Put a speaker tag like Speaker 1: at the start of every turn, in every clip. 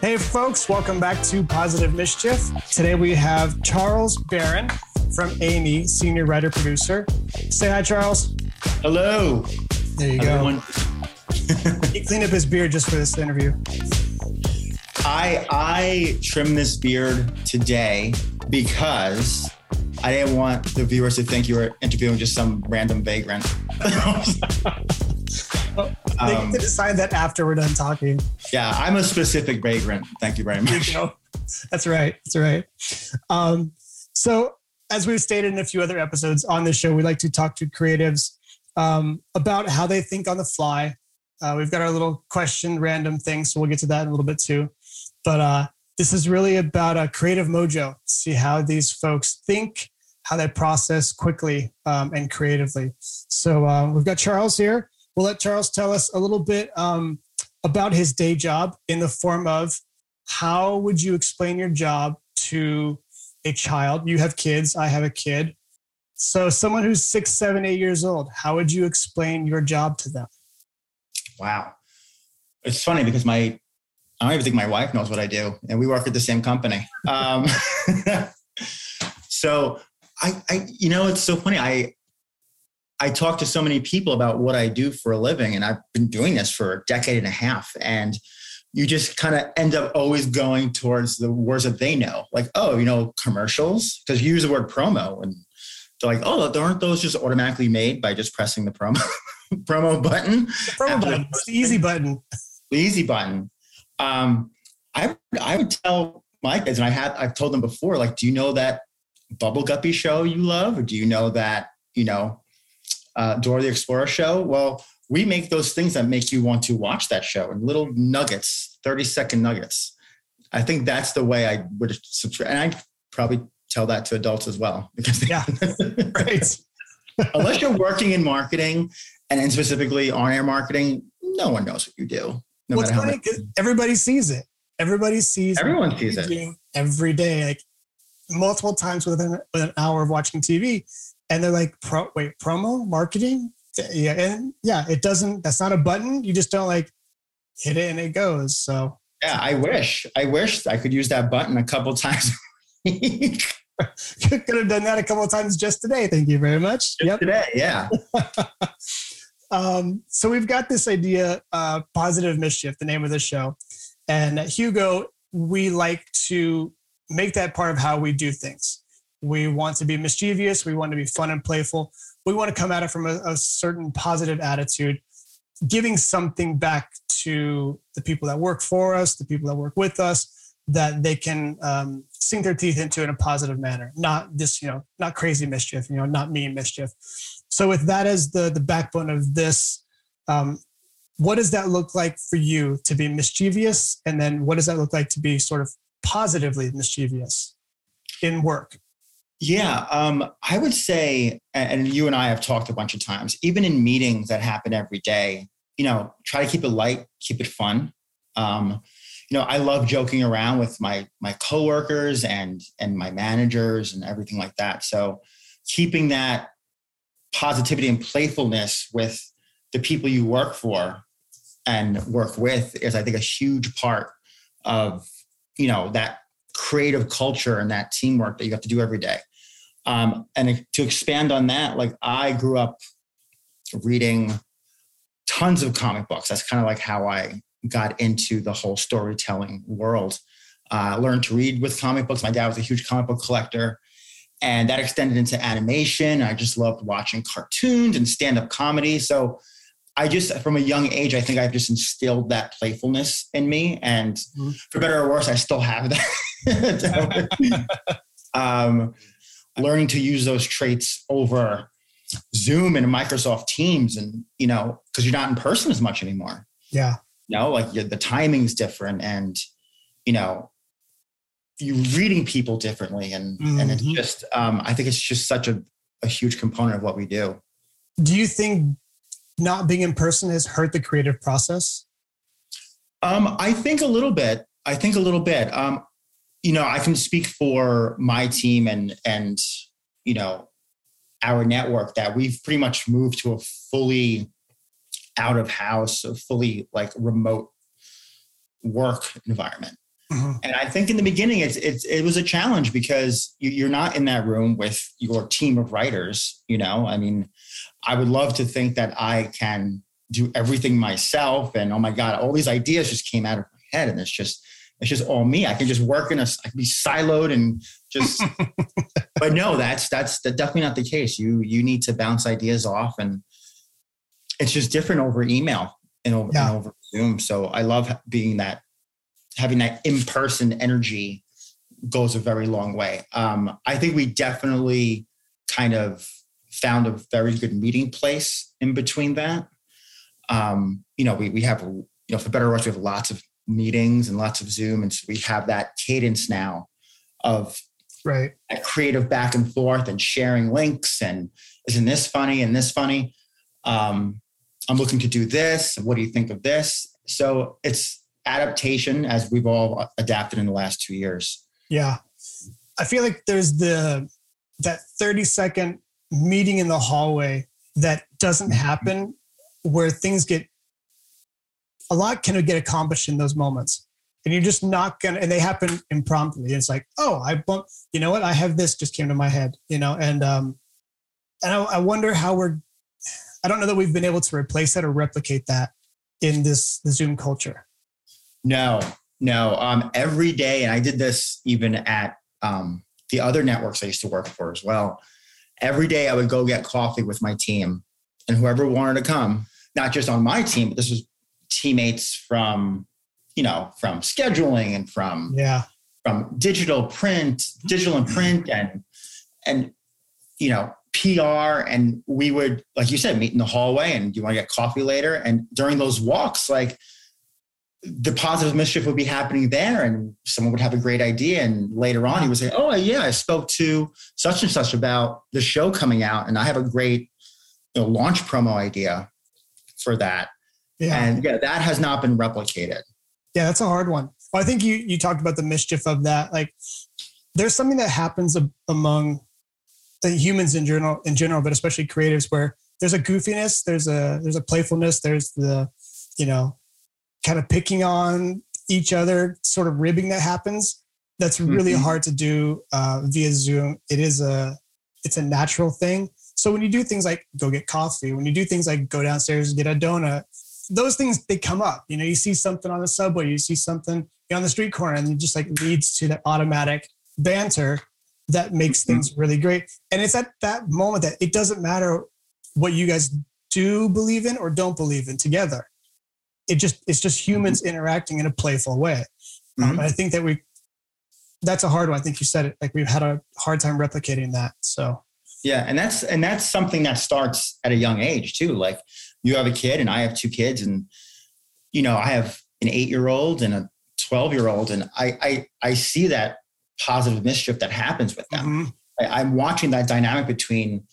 Speaker 1: Hey, folks, welcome back to Positive Mischief. Today we have Charles Barron from A&E, senior writer producer. Say hi, Charles.
Speaker 2: Hello.
Speaker 1: There you go. he cleaned up his beard just for this interview.
Speaker 2: I I trimmed this beard today because I didn't want the viewers to think you were interviewing just some random vagrant.
Speaker 1: well, they um, can decide that after we're done talking.
Speaker 2: Yeah, I'm a specific vagrant. Thank you very much. You
Speaker 1: That's right. That's right. Um, so, as we've stated in a few other episodes on this show, we like to talk to creatives um, about how they think on the fly. Uh, we've got our little question random thing, so we'll get to that in a little bit too. But uh, this is really about a creative mojo. See how these folks think, how they process quickly um, and creatively. So uh, we've got Charles here. We'll let Charles tell us a little bit um, about his day job in the form of how would you explain your job to a child? You have kids. I have a kid. So someone who's six, seven, eight years old, how would you explain your job to them?
Speaker 2: Wow. It's funny because my I don't even think my wife knows what I do, and we work at the same company. Um, so I, I, you know, it's so funny. I, I talk to so many people about what I do for a living, and I've been doing this for a decade and a half. And you just kind of end up always going towards the words that they know, like, oh, you know, commercials, because you use the word promo, and they're like, oh, aren't those just automatically made by just pressing the promo promo button? The
Speaker 1: promo button, the easy button.
Speaker 2: The easy button. Um, I I would tell my kids, and I had I've told them before, like, do you know that Bubble Guppy show you love, or do you know that you know uh, Dora the Explorer show? Well, we make those things that make you want to watch that show and little nuggets, thirty second nuggets. I think that's the way I would subscribe, and I probably tell that to adults as well because
Speaker 1: yeah, right.
Speaker 2: unless you're working in marketing and then specifically on air marketing, no one knows what you do.
Speaker 1: No What's funny because everybody sees it. Everybody sees.
Speaker 2: Everyone sees it
Speaker 1: every day, like multiple times within an hour of watching TV, and they're like, Pro, "Wait, promo marketing? Yeah, and yeah, it doesn't. That's not a button. You just don't like hit it and it goes." So
Speaker 2: yeah, I wish, I wish I could use that button a couple times.
Speaker 1: Could have done that a couple of times just today. Thank you very much.
Speaker 2: Just yep. today, yeah.
Speaker 1: Um, so we've got this idea, uh, positive mischief, the name of the show, and Hugo. We like to make that part of how we do things. We want to be mischievous. We want to be fun and playful. We want to come at it from a, a certain positive attitude, giving something back to the people that work for us, the people that work with us, that they can um, sink their teeth into in a positive manner. Not this, you know, not crazy mischief, you know, not mean mischief. So with that as the the backbone of this, um, what does that look like for you to be mischievous, and then what does that look like to be sort of positively mischievous in work?
Speaker 2: Yeah, um, I would say, and you and I have talked a bunch of times, even in meetings that happen every day, you know, try to keep it light, keep it fun. Um, you know, I love joking around with my my coworkers and and my managers and everything like that. So keeping that positivity and playfulness with the people you work for and work with is i think a huge part of you know that creative culture and that teamwork that you have to do every day um, and to expand on that like i grew up reading tons of comic books that's kind of like how i got into the whole storytelling world uh, learned to read with comic books my dad was a huge comic book collector and that extended into animation. I just loved watching cartoons and stand up comedy. So I just, from a young age, I think I've just instilled that playfulness in me. And mm-hmm. for better or worse, I still have that. um, learning to use those traits over Zoom and Microsoft Teams, and you know, because you're not in person as much anymore.
Speaker 1: Yeah.
Speaker 2: You know, like the timing's different, and you know, you're reading people differently and mm-hmm. and it's mm-hmm. just um, i think it's just such a, a huge component of what we do
Speaker 1: do you think not being in person has hurt the creative process
Speaker 2: um, i think a little bit i think a little bit um, you know i can speak for my team and and you know our network that we've pretty much moved to a fully out of house a fully like remote work environment Mm-hmm. And I think in the beginning, it's, it's it was a challenge because you, are not in that room with your team of writers. You know, I mean, I would love to think that I can do everything myself, and oh my god, all these ideas just came out of my head, and it's just it's just all me. I can just work in a, I can be siloed and just, but no, that's, that's definitely not the case. You, you need to bounce ideas off and it's just different over email and over, yeah. and over Zoom. So I love being that, having that in-person energy goes a very long way. Um, I think we definitely kind of found a very good meeting place in between that. Um, you know, we, we have, you know, for better or worse, we have lots of meetings and lots of Zoom. And so we have that cadence now of
Speaker 1: right
Speaker 2: that creative back and forth and sharing links and isn't this funny and this funny? Um, I'm looking to do this. What do you think of this? So it's adaptation as we've all adapted in the last two years.
Speaker 1: Yeah. I feel like there's the that 30 second meeting in the hallway that doesn't mm-hmm. happen where things get a lot can get accomplished in those moments. And you're just not gonna, and they happen impromptu. It's like, oh, I bump, you know what? I have this just came to my head, you know, and um, and I, I wonder how we're. I don't know that we've been able to replace that or replicate that in this the Zoom culture.
Speaker 2: No, no. Um, every day, and I did this even at um, the other networks I used to work for as well. Every day, I would go get coffee with my team, and whoever wanted to come, not just on my team, but this was teammates from you know from scheduling and from
Speaker 1: yeah.
Speaker 2: from digital print digital and print and and you know PR and we would like you said meet in the hallway and you want to get coffee later. And during those walks like the positive mischief would be happening there and someone would have a great idea. And later on he would say oh yeah i spoke to such and such about the show coming out and i have a great you know, launch promo idea for that yeah. And yeah, that has not been replicated.
Speaker 1: Yeah, that's a hard one. Well, I think you you talked about the mischief of that. Like, there's something that happens among the humans in general, in general, but especially creatives, where there's a goofiness, there's a there's a playfulness, there's the, you know, kind of picking on each other, sort of ribbing that happens. That's really mm-hmm. hard to do uh, via Zoom. It is a it's a natural thing. So when you do things like go get coffee, when you do things like go downstairs and get a donut, those things they come up. You know, you see something on the subway, you see something on the street corner, and it just like leads to that automatic banter that makes mm-hmm. things really great. And it's at that moment that it doesn't matter what you guys do believe in or don't believe in together. It just it's just humans mm-hmm. interacting in a playful way. Um, mm-hmm. I think that we that's a hard one. I think you said it like we've had a hard time replicating that. So
Speaker 2: yeah, and that's and that's something that starts at a young age too. Like you have a kid and I have two kids and you know, I have an 8-year-old and a 12-year-old and I I I see that positive mischief that happens with them. Mm-hmm. I, I'm watching that dynamic between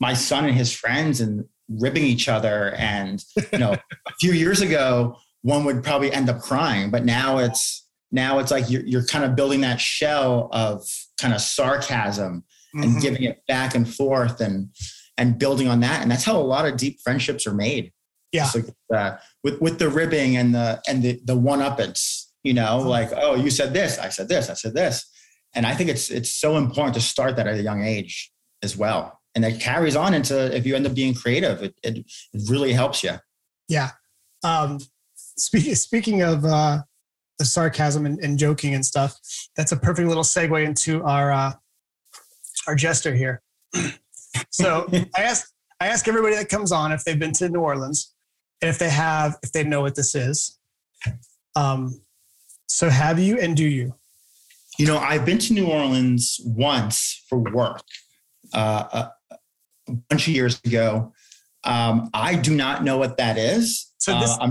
Speaker 2: my son and his friends and ribbing each other and you know, a few years ago one would probably end up crying, but now it's now it's like you're, you're kind of building that shell of kind of sarcasm and mm-hmm. giving it back and forth and and building on that. And that's how a lot of deep friendships are made.
Speaker 1: Yeah.
Speaker 2: Like, uh, with with the ribbing and the and the the one uppance, you know, mm-hmm. like, oh, you said this, I said this, I said this. And I think it's it's so important to start that at a young age as well. And it carries on into if you end up being creative, it it, it really helps you.
Speaker 1: Yeah. Um speaking speaking of uh the sarcasm and, and, joking and stuff, that's a perfect little segue into our uh our jester here. so I ask I ask everybody that comes on if they've been to New Orleans, and if they have, if they know what this is. Um, so have you and do you?
Speaker 2: You know, I've been to New Orleans once for work uh, a, bunch of years ago. Um, I do not know what that is.
Speaker 1: So this, uh,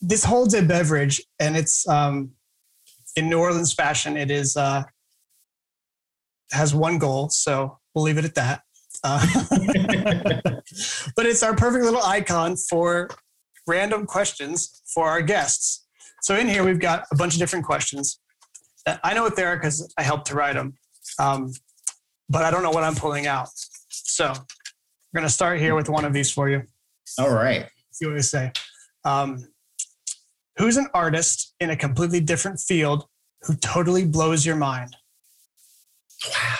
Speaker 1: this holds a beverage, and it's um, in New Orleans fashion. It is uh, has one goal, so we'll leave it at that. Uh, but it's our perfect little icon for random questions for our guests. So in here, we've got a bunch of different questions. I know what they are because I helped to write them, um, but I don't know what I'm pulling out. So we're going to start here with one of these for you.
Speaker 2: All right.
Speaker 1: See what we say. Um, who's an artist in a completely different field who totally blows your mind?
Speaker 2: Wow.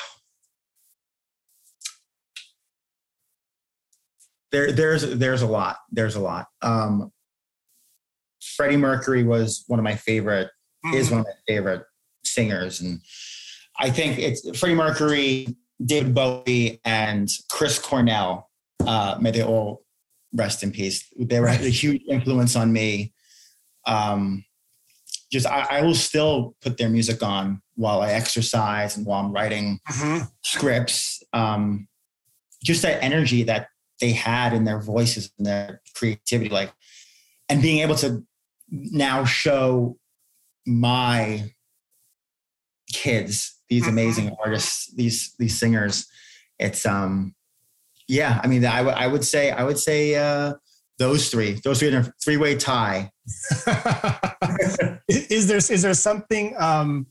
Speaker 2: There, there's there's a lot. There's a lot. Um, Freddie Mercury was one of my favorite, mm-hmm. is one of my favorite singers. And I think it's Freddie Mercury, David Bowie, and Chris Cornell. Uh, may they all rest in peace. They were a huge influence on me. Um, just I, I, will still put their music on while I exercise and while I'm writing mm-hmm. scripts. Um, just that energy that they had in their voices and their creativity, like, and being able to now show my kids these mm-hmm. amazing artists, these these singers. It's um, yeah. I mean, I, w- I would say I would say uh, those three, those three in a three way tie.
Speaker 1: is there is there something um,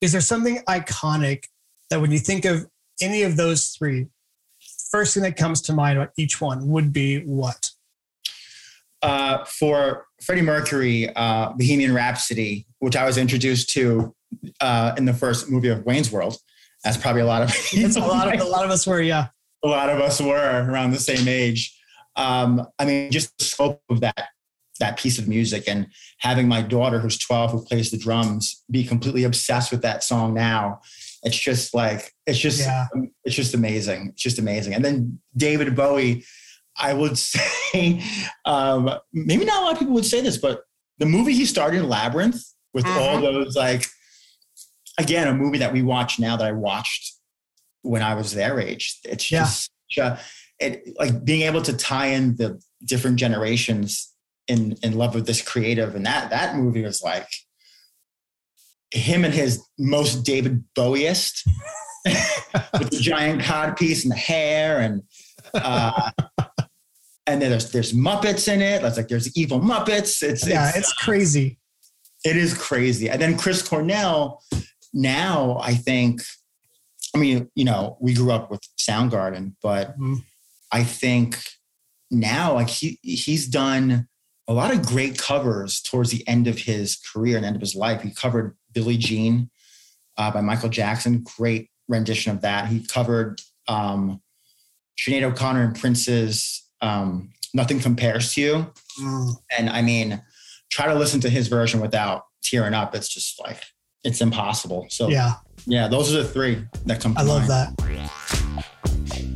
Speaker 1: is there something iconic that when you think of any of those three, first thing that comes to mind about each one would be what?
Speaker 2: Uh, for Freddie Mercury, uh, Bohemian Rhapsody, which I was introduced to uh, in the first movie of Wayne's World, as probably a lot of it's
Speaker 1: a lot of a lot of us were, yeah,
Speaker 2: a lot of us were around the same age. Um, I mean, just the scope of that that piece of music and having my daughter who's 12 who plays the drums be completely obsessed with that song now it's just like it's just yeah. it's just amazing it's just amazing and then david bowie I would say, um, maybe not a lot of people would say this, but the movie he starred in, Labyrinth, with mm-hmm. all those like, again, a movie that we watch now that I watched when I was their age. It's yeah. just uh, it like being able to tie in the different generations in in love with this creative, and that that movie was like him and his most David Bowieist with the giant cod piece and the hair and. Uh, and then there's there's Muppets in it. It's like there's evil Muppets. It's
Speaker 1: yeah,
Speaker 2: it's,
Speaker 1: it's uh, crazy.
Speaker 2: It is crazy. And then Chris Cornell. Now I think, I mean, you know, we grew up with Soundgarden, but mm-hmm. I think now like he he's done a lot of great covers towards the end of his career and end of his life. He covered Billie Jean uh, by Michael Jackson. Great rendition of that. He covered um, Sinead O'Connor and Prince's um, nothing compares to you. Mm. And I mean, try to listen to his version without tearing up. It's just like it's impossible. So
Speaker 1: yeah,
Speaker 2: yeah, those are the three that come.
Speaker 1: I love mind. that.